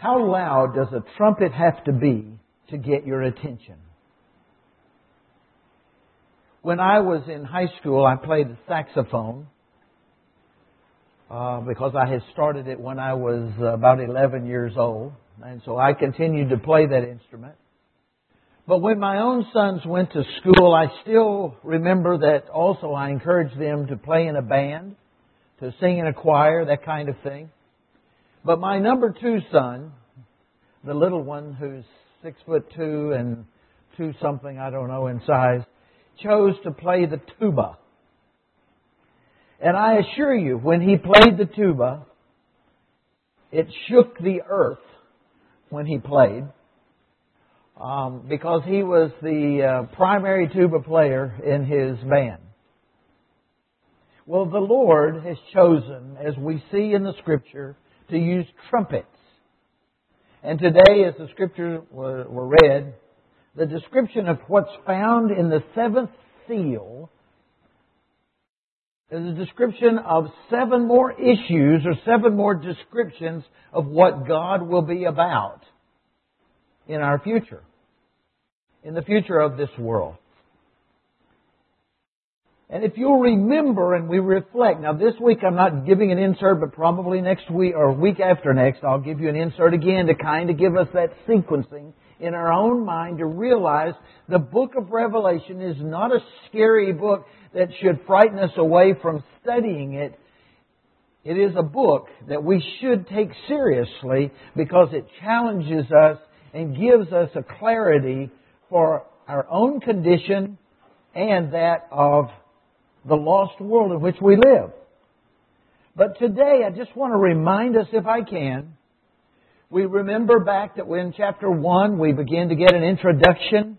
How loud does a trumpet have to be to get your attention? When I was in high school, I played the saxophone uh, because I had started it when I was about 11 years old. And so I continued to play that instrument. But when my own sons went to school, I still remember that also I encouraged them to play in a band, to sing in a choir, that kind of thing. But my number two son, the little one who's six foot two and two something, I don't know, in size, chose to play the tuba. And I assure you, when he played the tuba, it shook the earth when he played um, because he was the uh, primary tuba player in his band. Well, the Lord has chosen, as we see in the Scripture, to use trumpets. And today, as the Scriptures were, read, the description of what's found in the seventh seal is a description of seven more issues or seven more descriptions of what God will be about in our future, in the future of this world. And if you'll remember and we reflect, now this week I'm not giving an insert, but probably next week or week after next, I'll give you an insert again to kind of give us that sequencing in our own mind to realize the book of Revelation is not a scary book that should frighten us away from studying it. It is a book that we should take seriously because it challenges us and gives us a clarity for our own condition and that of the lost world in which we live. But today, I just want to remind us, if I can, we remember back that in chapter 1 we begin to get an introduction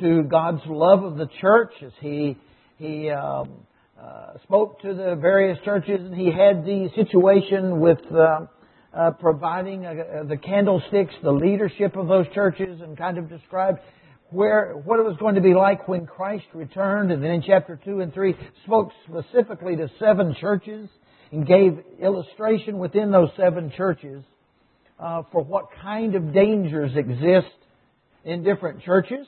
to God's love of the church as He, he um, uh, spoke to the various churches and He had the situation with uh, uh, providing uh, the candlesticks, the leadership of those churches, and kind of described where what it was going to be like when Christ returned. And then in chapter two and three, spoke specifically to seven churches and gave illustration within those seven churches uh, for what kind of dangers exist in different churches,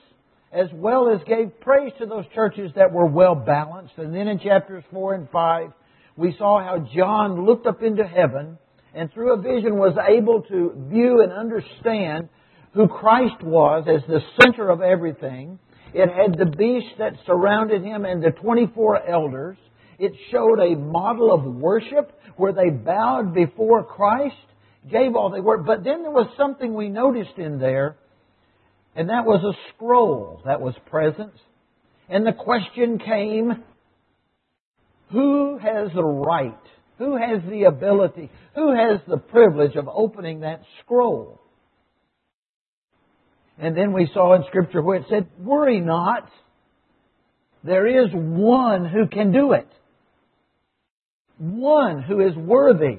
as well as gave praise to those churches that were well balanced. And then in chapters four and five, we saw how John looked up into heaven and through a vision was able to view and understand who Christ was as the center of everything. It had the beast that surrounded him and the 24 elders. It showed a model of worship where they bowed before Christ, gave all they were. But then there was something we noticed in there, and that was a scroll that was present. And the question came, who has the right who has the ability? Who has the privilege of opening that scroll? And then we saw in Scripture where it said, Worry not. There is one who can do it. One who is worthy.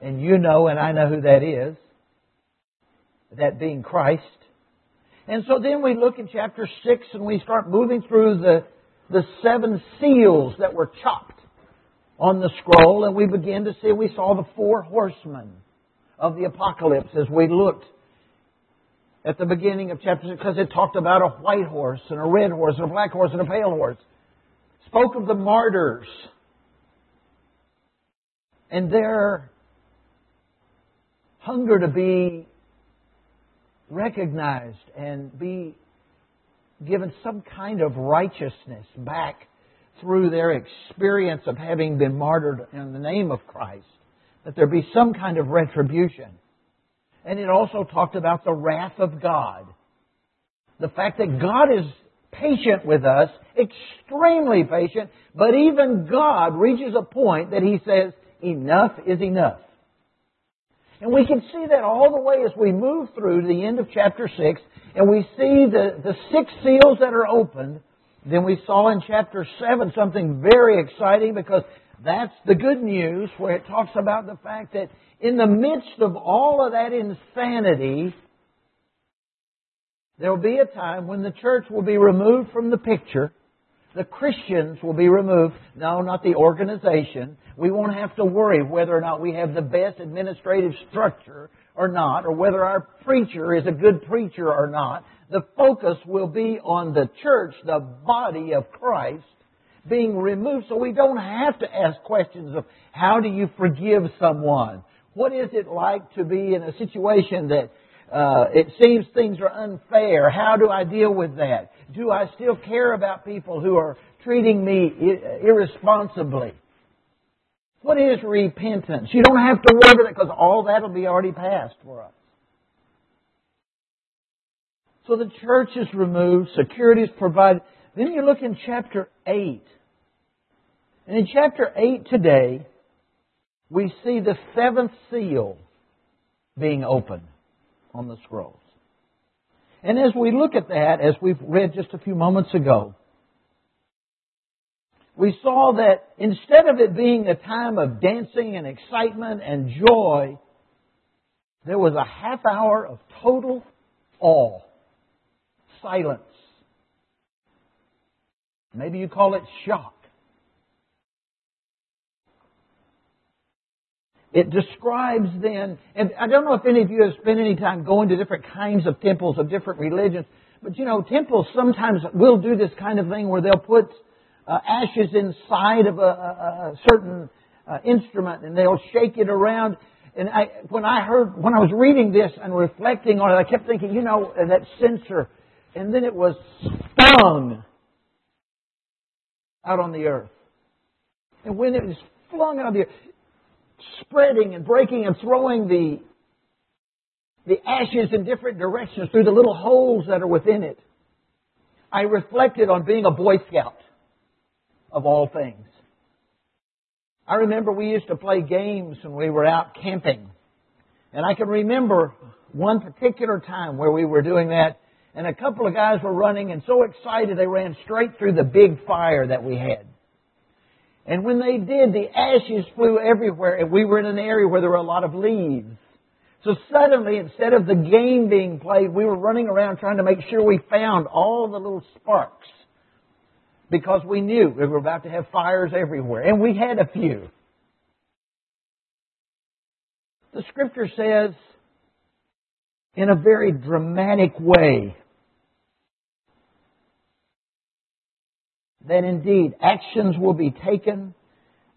And you know, and I know who that is. That being Christ. And so then we look in chapter 6 and we start moving through the, the seven seals that were chopped on the scroll, and we begin to see, we saw the four horsemen of the apocalypse as we looked at the beginning of chapter 6, because it talked about a white horse and a red horse and a black horse and a pale horse. Spoke of the martyrs and their hunger to be recognized and be given some kind of righteousness back through their experience of having been martyred in the name of Christ, that there be some kind of retribution. And it also talked about the wrath of God. The fact that God is patient with us, extremely patient, but even God reaches a point that He says, enough is enough. And we can see that all the way as we move through to the end of chapter 6, and we see the, the six seals that are opened, then we saw in chapter 7 something very exciting because that's the good news where it talks about the fact that in the midst of all of that insanity, there will be a time when the church will be removed from the picture. The Christians will be removed. No, not the organization. We won't have to worry whether or not we have the best administrative structure or not, or whether our preacher is a good preacher or not. The focus will be on the church, the body of Christ, being removed so we don't have to ask questions of how do you forgive someone? What is it like to be in a situation that uh, it seems things are unfair? How do I deal with that? Do I still care about people who are treating me irresponsibly? What is repentance? You don't have to worry about it because all that will be already passed for us. So the church is removed, security is provided. Then you look in chapter 8. And in chapter 8 today, we see the seventh seal being opened on the scrolls. And as we look at that, as we've read just a few moments ago, we saw that instead of it being a time of dancing and excitement and joy, there was a half hour of total awe silence. Maybe you call it shock. It describes then, and I don't know if any of you have spent any time going to different kinds of temples of different religions, but you know, temples sometimes will do this kind of thing where they'll put uh, ashes inside of a, a, a certain uh, instrument and they'll shake it around. And I, when I heard, when I was reading this and reflecting on it, I kept thinking, you know, that censer and then it was flung out on the earth. And when it was flung out of the earth, spreading and breaking and throwing the, the ashes in different directions through the little holes that are within it, I reflected on being a Boy Scout of all things. I remember we used to play games when we were out camping. And I can remember one particular time where we were doing that and a couple of guys were running and so excited they ran straight through the big fire that we had. And when they did, the ashes flew everywhere and we were in an area where there were a lot of leaves. So suddenly, instead of the game being played, we were running around trying to make sure we found all the little sparks. Because we knew we were about to have fires everywhere. And we had a few. The scripture says, in a very dramatic way, that indeed actions will be taken,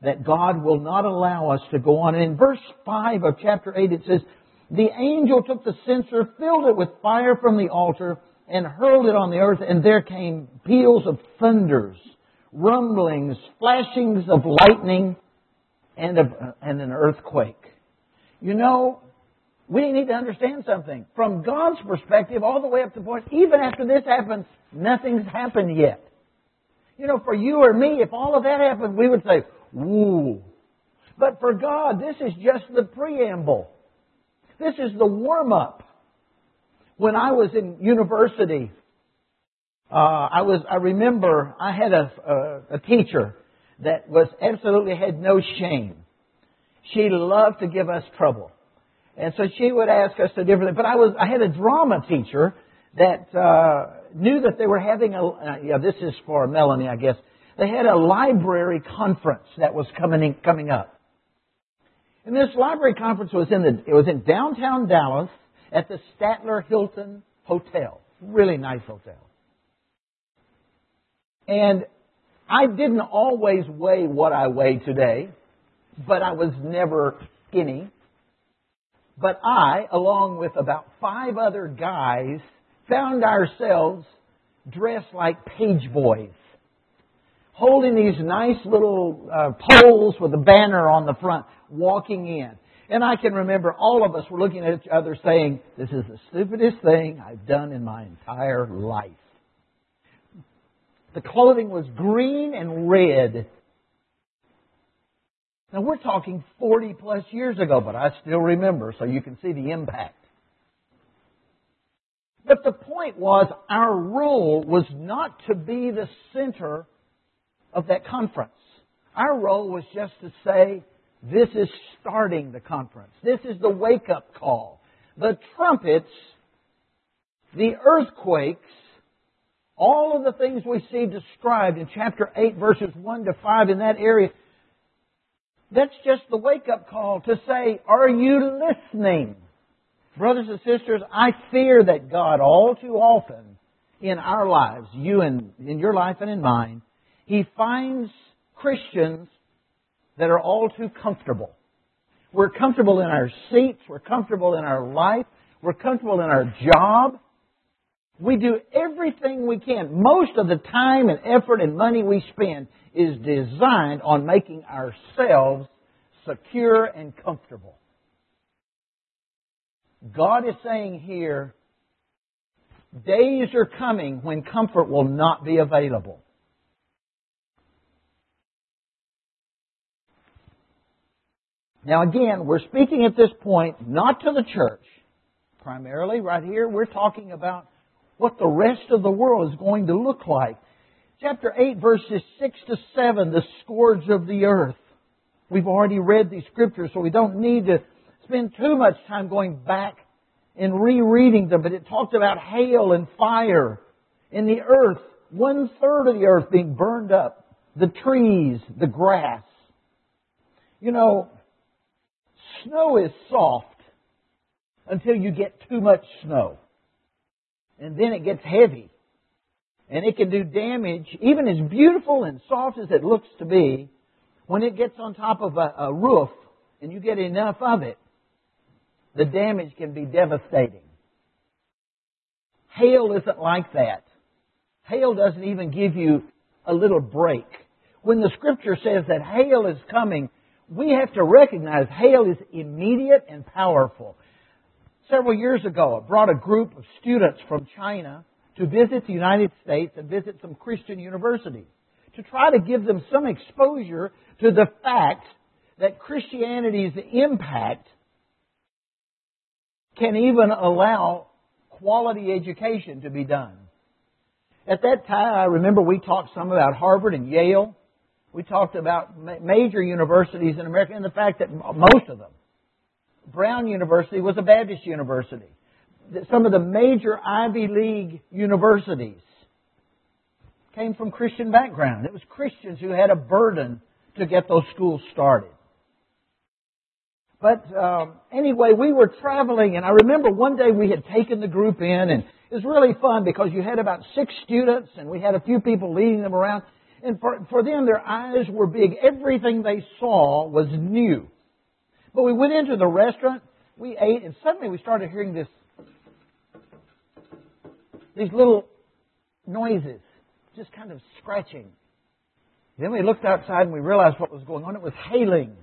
that God will not allow us to go on. And in verse 5 of chapter 8 it says, The angel took the censer, filled it with fire from the altar, and hurled it on the earth, and there came peals of thunders, rumblings, flashings of lightning, and, and an earthquake. You know, we need to understand something. From God's perspective, all the way up to the point, even after this happens, nothing's happened yet. You know, for you or me, if all of that happened, we would say, woo. But for God, this is just the preamble. This is the warm up. When I was in university, uh, I was, I remember I had a, a, a teacher that was absolutely had no shame. She loved to give us trouble. And so she would ask us to different, but I was, I had a drama teacher that, uh, knew that they were having a, uh, yeah, this is for Melanie, I guess. They had a library conference that was coming in, coming up. And this library conference was in the, it was in downtown Dallas at the Statler Hilton Hotel. Really nice hotel. And I didn't always weigh what I weigh today, but I was never skinny. But I, along with about five other guys, found ourselves dressed like page boys, holding these nice little uh, poles with a banner on the front, walking in. And I can remember all of us were looking at each other saying, This is the stupidest thing I've done in my entire life. The clothing was green and red. Now we're talking 40 plus years ago, but I still remember, so you can see the impact. But the point was, our role was not to be the center of that conference. Our role was just to say, this is starting the conference. This is the wake up call. The trumpets, the earthquakes All of the things we see described in chapter 8, verses 1 to 5 in that area, that's just the wake up call to say, Are you listening? Brothers and sisters, I fear that God all too often in our lives, you and in your life and in mine, He finds Christians that are all too comfortable. We're comfortable in our seats, we're comfortable in our life, we're comfortable in our job. We do everything we can. Most of the time and effort and money we spend is designed on making ourselves secure and comfortable. God is saying here, days are coming when comfort will not be available. Now again, we're speaking at this point not to the church. Primarily, right here, we're talking about what the rest of the world is going to look like. Chapter 8, verses 6 to 7, the scourge of the earth. We've already read these scriptures, so we don't need to spend too much time going back and rereading them, but it talked about hail and fire in the earth, one third of the earth being burned up, the trees, the grass. You know, snow is soft until you get too much snow. And then it gets heavy. And it can do damage, even as beautiful and soft as it looks to be, when it gets on top of a, a roof and you get enough of it, the damage can be devastating. Hail isn't like that. Hail doesn't even give you a little break. When the scripture says that hail is coming, we have to recognize hail is immediate and powerful. Several years ago, I brought a group of students from China to visit the United States and visit some Christian universities to try to give them some exposure to the fact that Christianity's impact can even allow quality education to be done. At that time, I remember we talked some about Harvard and Yale. We talked about major universities in America and the fact that most of them, Brown University was a Baptist university. Some of the major Ivy League universities came from Christian background. It was Christians who had a burden to get those schools started. But um, anyway, we were traveling, and I remember one day we had taken the group in, and it was really fun because you had about six students, and we had a few people leading them around. And for, for them, their eyes were big. Everything they saw was new. But we went into the restaurant, we ate, and suddenly we started hearing this, these little noises, just kind of scratching. Then we looked outside and we realized what was going on. It was hailing.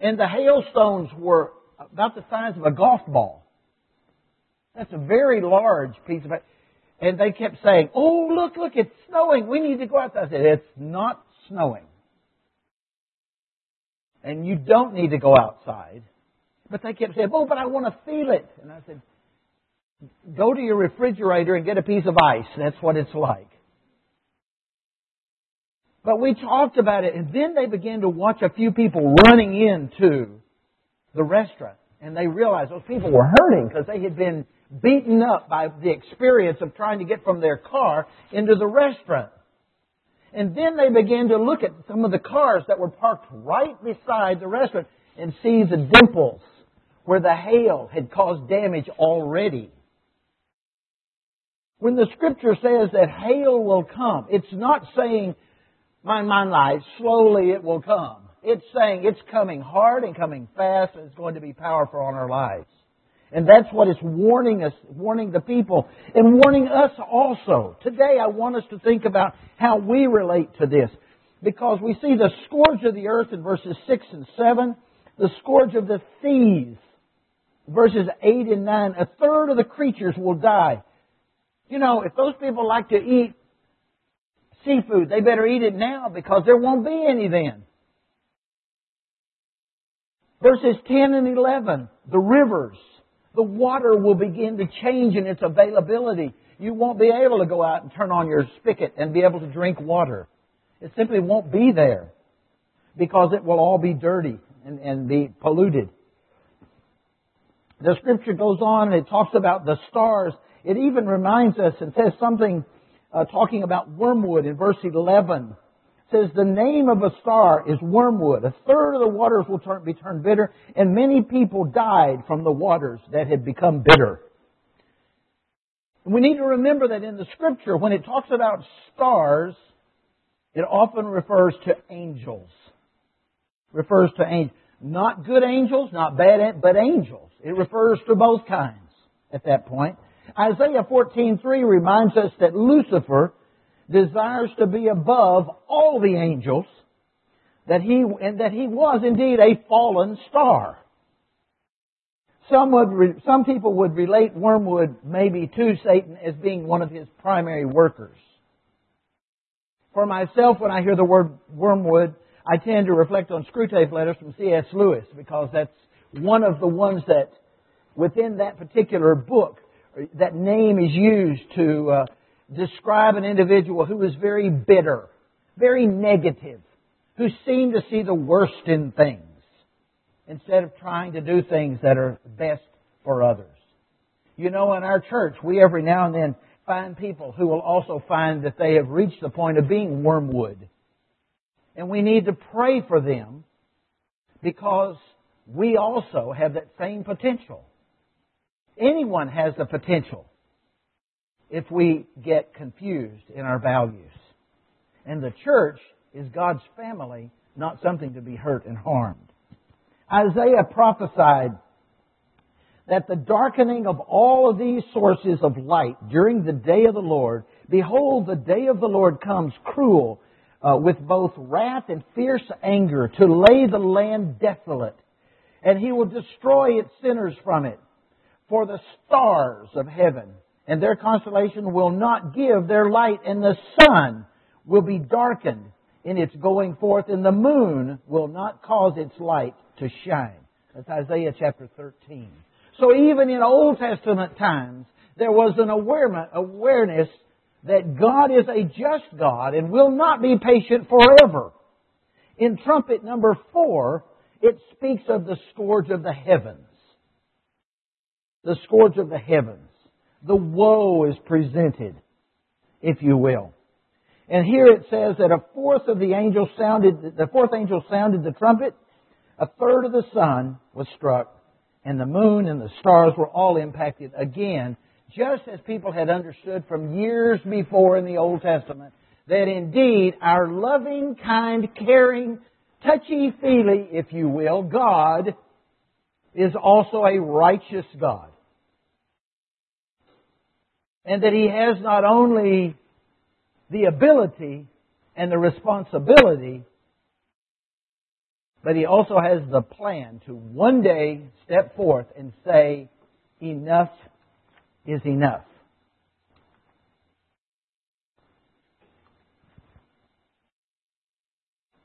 And the hailstones were about the size of a golf ball. That's a very large piece of it. And they kept saying, Oh, look, look, it's snowing. We need to go outside. I said, It's not snowing. And you don't need to go outside. But they kept saying, Oh, but I want to feel it. And I said, Go to your refrigerator and get a piece of ice. That's what it's like. But we talked about it, and then they began to watch a few people running into the restaurant. And they realized those people were hurting because they had been beaten up by the experience of trying to get from their car into the restaurant. And then they began to look at some of the cars that were parked right beside the restaurant and see the dimples where the hail had caused damage already. When the scripture says that hail will come, it's not saying my mind lies, slowly it will come. It's saying it's coming hard and coming fast and it's going to be powerful on our lives. And that's what it's warning us, warning the people, and warning us also. Today I want us to think about how we relate to this. Because we see the scourge of the earth in verses 6 and 7, the scourge of the thieves, verses 8 and 9. A third of the creatures will die. You know, if those people like to eat seafood. They better eat it now because there won't be any then. Verses 10 and 11, the rivers, the water will begin to change in its availability. You won't be able to go out and turn on your spigot and be able to drink water. It simply won't be there because it will all be dirty and, and be polluted. The scripture goes on and it talks about the stars. It even reminds us and says something uh, talking about wormwood in verse 11 says the name of a star is wormwood. A third of the waters will turn, be turned bitter, and many people died from the waters that had become bitter. We need to remember that in the scripture, when it talks about stars, it often refers to angels. Refers to angels. Not good angels, not bad, but angels. It refers to both kinds at that point. Isaiah 14:3 reminds us that Lucifer desires to be above all the angels, that he, and that he was indeed a fallen star. Some, would, some people would relate wormwood maybe to Satan as being one of his primary workers. For myself, when I hear the word wormwood, I tend to reflect on Screwtape letters from C.S. Lewis because that's one of the ones that, within that particular book, that name is used to uh, describe an individual who is very bitter, very negative, who seem to see the worst in things instead of trying to do things that are best for others. You know, in our church, we every now and then find people who will also find that they have reached the point of being wormwood. And we need to pray for them because we also have that same potential. Anyone has the potential if we get confused in our values. And the church is God's family, not something to be hurt and harmed. Isaiah prophesied that the darkening of all of these sources of light during the day of the Lord, behold, the day of the Lord comes cruel, uh, with both wrath and fierce anger, to lay the land desolate, and he will destroy its sinners from it. For the stars of heaven and their constellation will not give their light, and the sun will be darkened in its going forth, and the moon will not cause its light to shine. That's Isaiah chapter 13. So even in Old Testament times, there was an awareness that God is a just God and will not be patient forever. In trumpet number four, it speaks of the scourge of the heavens. The scourge of the heavens the woe is presented, if you will. And here it says that a fourth of the angels sounded, the fourth angel sounded the trumpet, a third of the sun was struck, and the moon and the stars were all impacted again, just as people had understood from years before in the Old Testament, that indeed our loving, kind, caring, touchy-feely, if you will, God is also a righteous God and that he has not only the ability and the responsibility, but he also has the plan to one day step forth and say, enough is enough.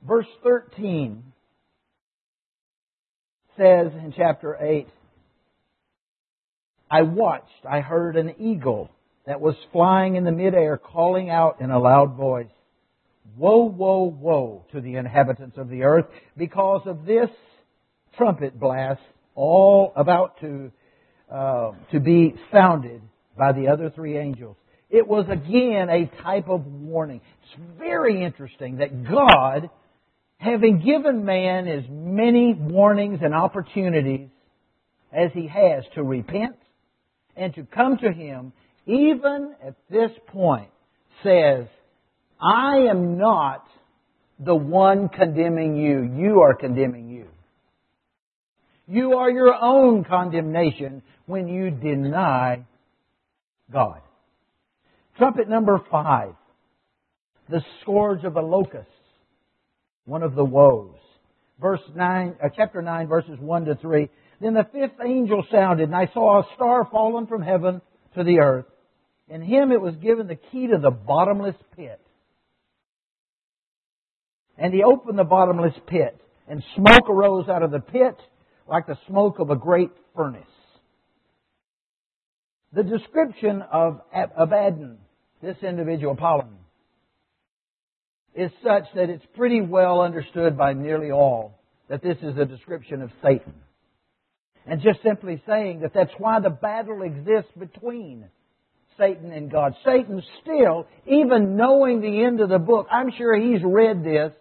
Verse 13 says in chapter 8, I watched, I heard an eagle that was flying in the midair, calling out in a loud voice, Woe, woe, woe to the inhabitants of the earth because of this trumpet blast, all about to, uh, to be sounded by the other three angels. It was again a type of warning. It's very interesting that God, having given man as many warnings and opportunities as he has to repent and to come to him, even at this point, says, I am not the one condemning you. You are condemning you. You are your own condemnation when you deny God. Trumpet number five. The scourge of the locusts. One of the woes. Verse 9, uh, chapter 9, verses 1 to 3. Then the fifth angel sounded, and I saw a star fallen from heaven to the earth and him it was given the key to the bottomless pit. And he opened the bottomless pit, and smoke arose out of the pit like the smoke of a great furnace. The description of Abaddon, this individual Apollyon, is such that it's pretty well understood by nearly all that this is a description of Satan. And just simply saying that that's why the battle exists between Satan and God. Satan still, even knowing the end of the book, I'm sure he's read this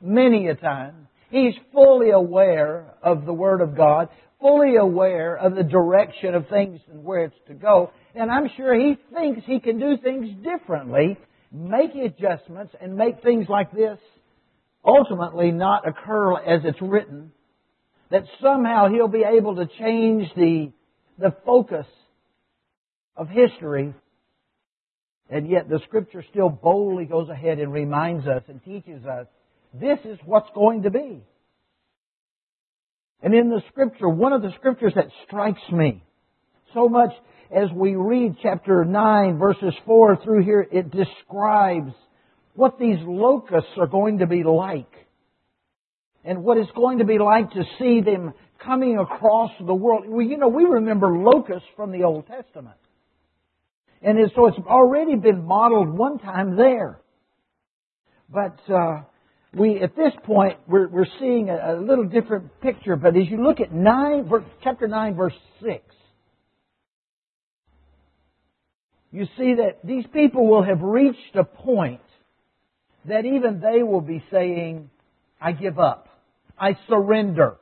many a time. He's fully aware of the Word of God, fully aware of the direction of things and where it's to go. And I'm sure he thinks he can do things differently, make adjustments, and make things like this ultimately not occur as it's written. That somehow he'll be able to change the, the focus of history. And yet the scripture still boldly goes ahead and reminds us and teaches us this is what's going to be. And in the scripture, one of the scriptures that strikes me so much as we read chapter 9 verses 4 through here, it describes what these locusts are going to be like. And what it's going to be like to see them coming across the world. Well, you know, we remember locusts from the Old Testament. And so it's already been modeled one time there. But uh, we, at this point, we're, we're seeing a, a, little different picture. But as you look at nine, chapter nine, verse six, you see that these people will have reached a point that even they will be saying, "I give up, I surrender."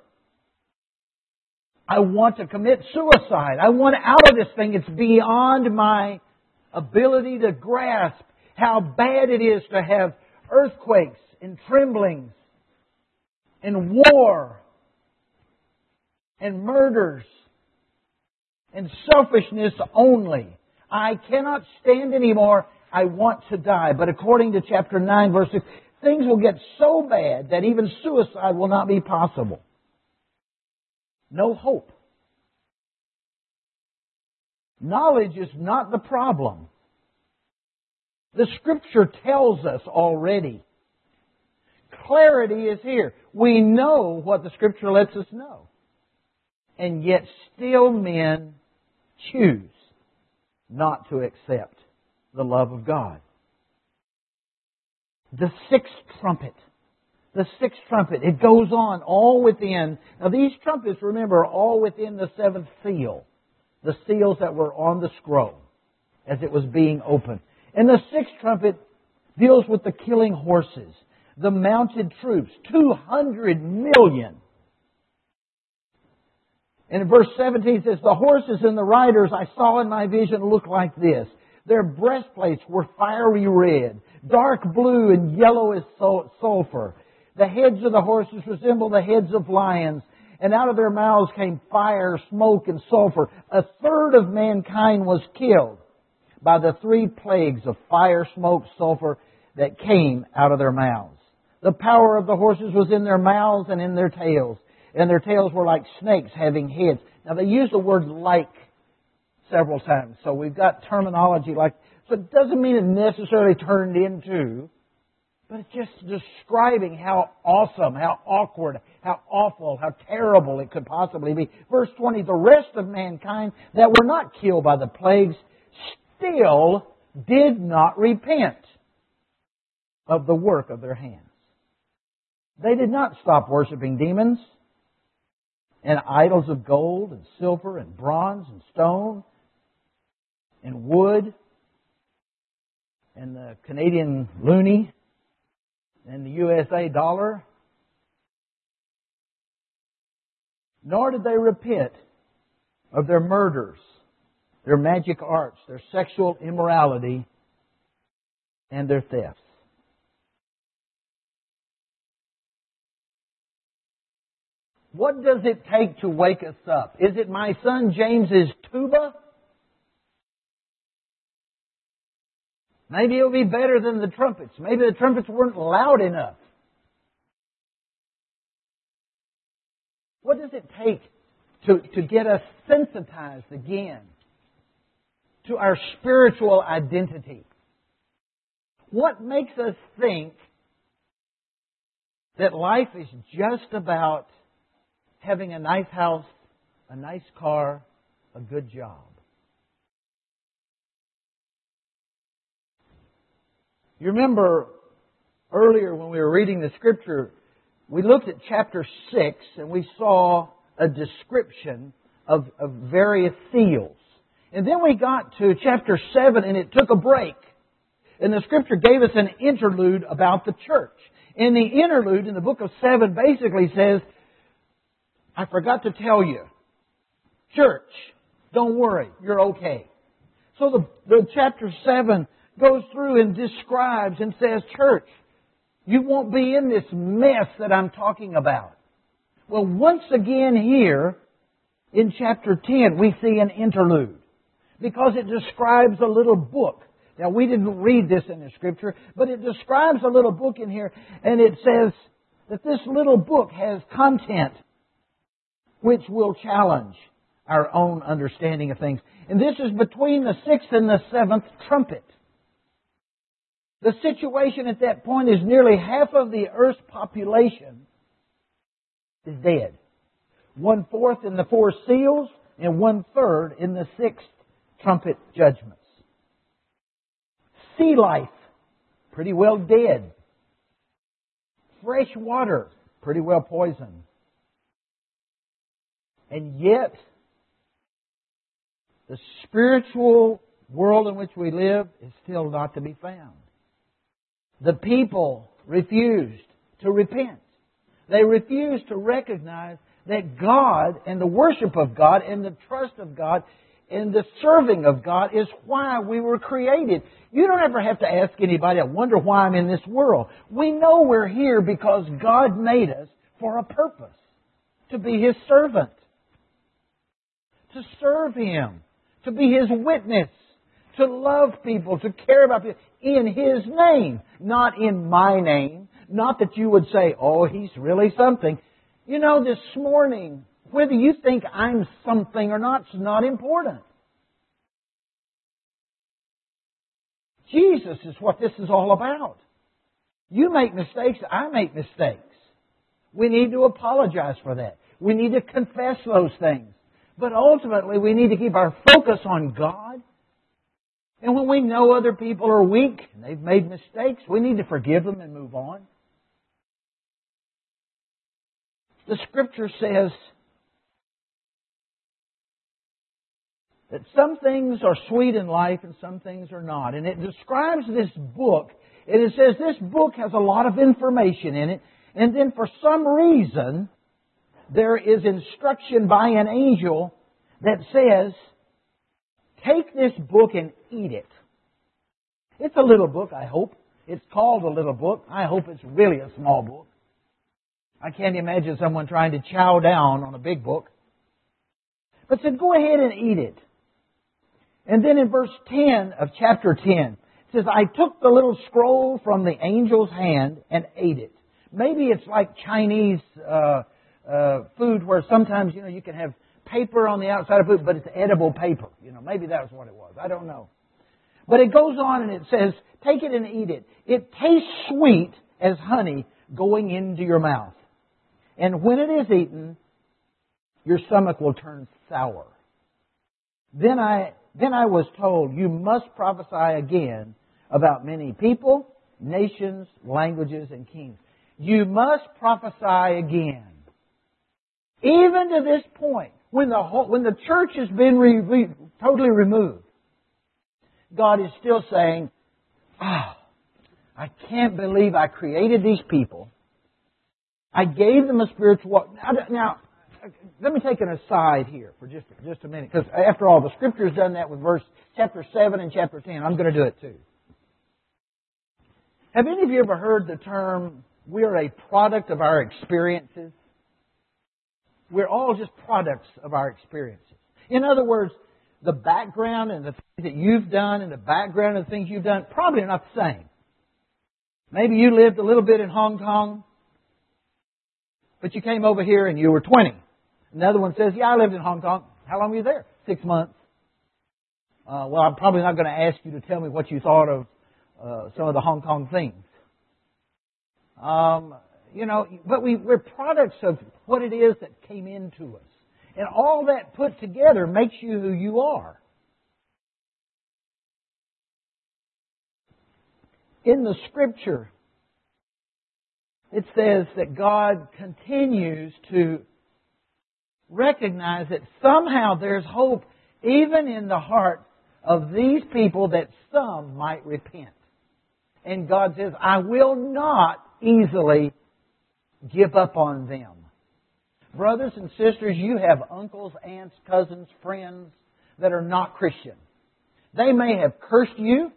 I want to commit suicide. I want out of this thing. It's beyond my ability to grasp how bad it is to have earthquakes and tremblings and war and murders and selfishness only. I cannot stand anymore. I want to die. But according to chapter 9, verse 6, things will get so bad that even suicide will not be possible. No hope. Knowledge is not the problem. The scripture tells us already. Clarity is here. We know what the scripture lets us know. And yet still men choose not to accept the love of God. The sixth trumpet. The sixth trumpet. It goes on all within. Now these trumpets, remember, are all within the seventh seal the seals that were on the scroll as it was being opened. And the sixth trumpet deals with the killing horses, the mounted troops, 200 million. And in verse 17 says, The horses and the riders I saw in my vision look like this. Their breastplates were fiery red, dark blue and yellow as sulfur. The heads of the horses resemble the heads of lions, and out of their mouths came fire, smoke, and sulfur. A third of mankind was killed by the three plagues of fire, smoke, sulfur that came out of their mouths. The power of the horses was in their mouths and in their tails, and their tails were like snakes having heads. Now they use the word like several times, so we've got terminology like, so it doesn't mean it necessarily turned into but it's just describing how awesome, how awkward, how awful, how terrible it could possibly be. Verse 20, the rest of mankind that were not killed by the plagues still did not repent of the work of their hands. They did not stop worshiping demons and idols of gold and silver and bronze and stone and wood and the Canadian loonie and the USA dollar. Nor did they repent of their murders, their magic arts, their sexual immorality, and their thefts. What does it take to wake us up? Is it my son James's tuba? Maybe it'll be better than the trumpets. Maybe the trumpets weren't loud enough. What does it take to, to get us sensitized again to our spiritual identity? What makes us think that life is just about having a nice house, a nice car, a good job? You remember earlier when we were reading the scripture, we looked at chapter 6 and we saw a description of, of various seals. And then we got to chapter 7 and it took a break. And the scripture gave us an interlude about the church. And the interlude in the book of 7 basically says, I forgot to tell you, church, don't worry, you're okay. So the, the chapter 7 goes through and describes and says, church, you won't be in this mess that I'm talking about. Well, once again here, in chapter 10, we see an interlude. Because it describes a little book. Now, we didn't read this in the scripture, but it describes a little book in here, and it says that this little book has content which will challenge our own understanding of things. And this is between the sixth and the seventh trumpet. The situation at that point is nearly half of the earth's population is dead. One fourth in the four seals and one third in the sixth trumpet judgments. Sea life, pretty well dead. Fresh water, pretty well poisoned. And yet, the spiritual world in which we live is still not to be found. The people refused to repent. They refused to recognize that God and the worship of God and the trust of God and the serving of God is why we were created. You don't ever have to ask anybody, I wonder why I'm in this world. We know we're here because God made us for a purpose. To be His servant. To serve Him. To be His witness. To love people. To care about people. In His name. Not in my name. Not that you would say, oh, He's really something. You know, this morning, whether you think I'm something or not is not important. Jesus is what this is all about. You make mistakes, I make mistakes. We need to apologize for that. We need to confess those things. But ultimately, we need to keep our focus on God. And when we know other people are weak and they've made mistakes, we need to forgive them and move on. The scripture says that some things are sweet in life and some things are not. And it describes this book, and it says this book has a lot of information in it, and then for some reason, there is instruction by an angel that says, take this book and eat it. It's a little book, I hope. It's called a little book. I hope it's really a small book. I can't imagine someone trying to chow down on a big book. But said, go ahead and eat it. And then in verse 10 of chapter 10, it says, I took the little scroll from the angel's hand and ate it. Maybe it's like Chinese uh, uh, food where sometimes, you know, you can have paper on the outside of food, but it's edible paper. You know, maybe that was what it was. I don't know. But it goes on and it says, take it and eat it. It tastes sweet as honey going into your mouth. And when it is eaten, your stomach will turn sour. Then I, then I was told, you must prophesy again about many people, nations, languages, and kings. You must prophesy again. Even to this point, when the whole, when the church has been re, re, totally removed, God is still saying, ah, oh, I can't believe I created these people. I gave them a spiritual. Now, let me take an aside here for just just a minute, because after all, the Scripture's done that with verse chapter seven and chapter ten. I'm going to do it too. Have any of you ever heard the term "we are a product of our experiences"? We're all just products of our experiences. In other words, the background and the things that you've done and the background of the things you've done probably are not the same. Maybe you lived a little bit in Hong Kong, but you came over here and you were 20. Another one says, Yeah, I lived in Hong Kong. How long were you there? Six months. Uh, well, I'm probably not going to ask you to tell me what you thought of uh, some of the Hong Kong things. Um, you know, but we, we're products of what it is that came into us. And all that put together makes you who you are. In the scripture, it says that God continues to recognize that somehow there's hope even in the heart of these people that some might repent. And God says, I will not easily give up on them. Brothers and sisters, you have uncles, aunts, cousins, friends that are not Christian. They may have cursed you.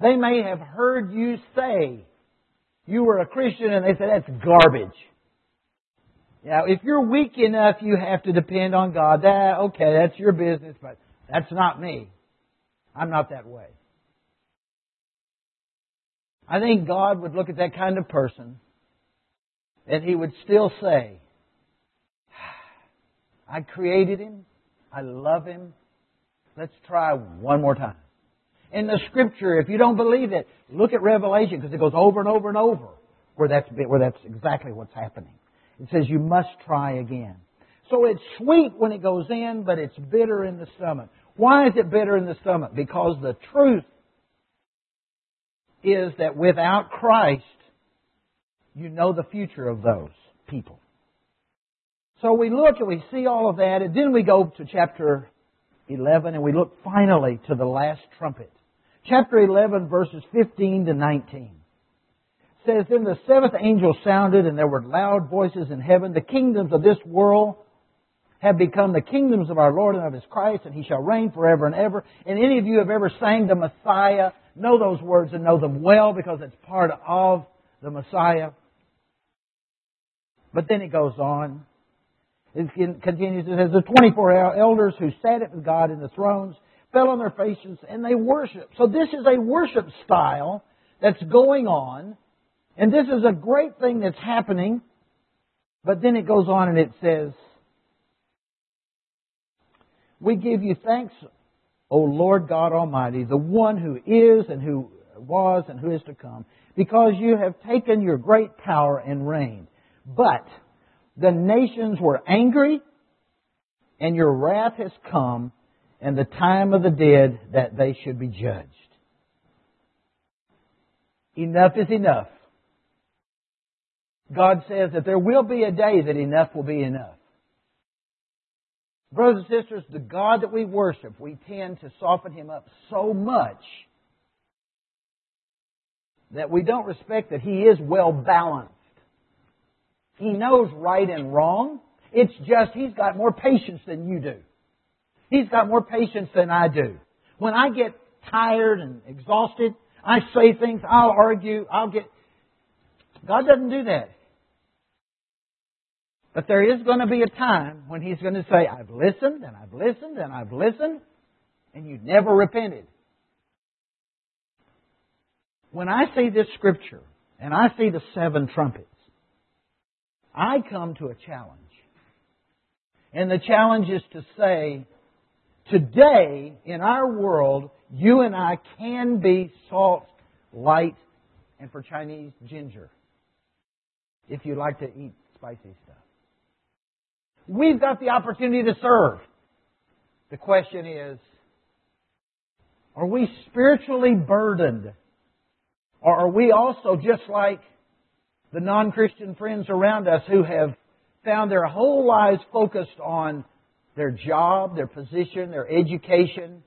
They may have heard you say you were a Christian and they said that's garbage. Now, if you're weak enough, you have to depend on God. That, okay, that's your business, but that's not me. I'm not that way. I think God would look at that kind of person and He would still say, I created him. I love him. Let's try one more time. In the scripture, if you don't believe it, look at Revelation because it goes over and over and over where that's, where that's exactly what's happening. It says you must try again. So it's sweet when it goes in, but it's bitter in the stomach. Why is it bitter in the stomach? Because the truth is that without Christ, you know the future of those people. So we look and we see all of that, and then we go to chapter 11 and we look finally to the last trumpet. Chapter 11 verses 15 to 19 says, Then the seventh angel sounded and there were loud voices in heaven. The kingdoms of this world have become the kingdoms of our Lord and of His Christ, and He shall reign forever and ever. And any of you have ever sang the Messiah, know those words and know them well because it's part of the Messiah. But then it goes on. It continues, it says, the 24 elders who sat with God in the thrones fell on their faces and they worshiped. So this is a worship style that's going on. And this is a great thing that's happening. But then it goes on and it says, We give you thanks, O Lord God Almighty, the one who is and who was and who is to come, because you have taken your great power and reigned. But the nations were angry, and your wrath has come, and the time of the dead that they should be judged. Enough is enough. God says that there will be a day that enough will be enough. Brothers and sisters, the God that we worship, we tend to soften Him up so much that we don't respect that He is well balanced. He knows right and wrong. It's just He's got more patience than you do. He's got more patience than I do. When I get tired and exhausted, I say things, I'll argue, I'll get. God doesn't do that. But there is going to be a time when He's going to say, I've listened and I've listened and I've listened, and you never repented. When I see this scripture and I see the seven trumpets, I come to a challenge. And the challenge is to say, today in our world, you and I can be salt, light, and for Chinese, ginger. If you like to eat spicy stuff. We've got the opportunity to serve. The question is, are we spiritually burdened? Or are we also just like the non Christian friends around us who have found their whole lives focused on their job, their position, their education,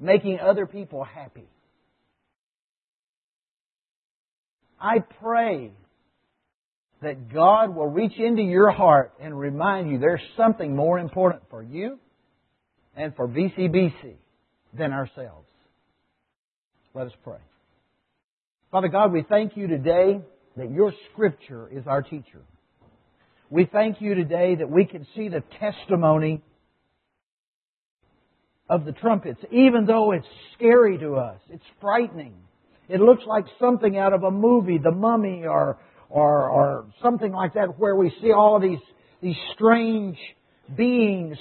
making other people happy. I pray that God will reach into your heart and remind you there's something more important for you and for VCBC than ourselves. Let us pray. Father God, we thank you today that your Scripture is our teacher. We thank you today that we can see the testimony of the trumpets, even though it's scary to us. It's frightening. It looks like something out of a movie, The Mummy, or, or, or something like that, where we see all these, these strange beings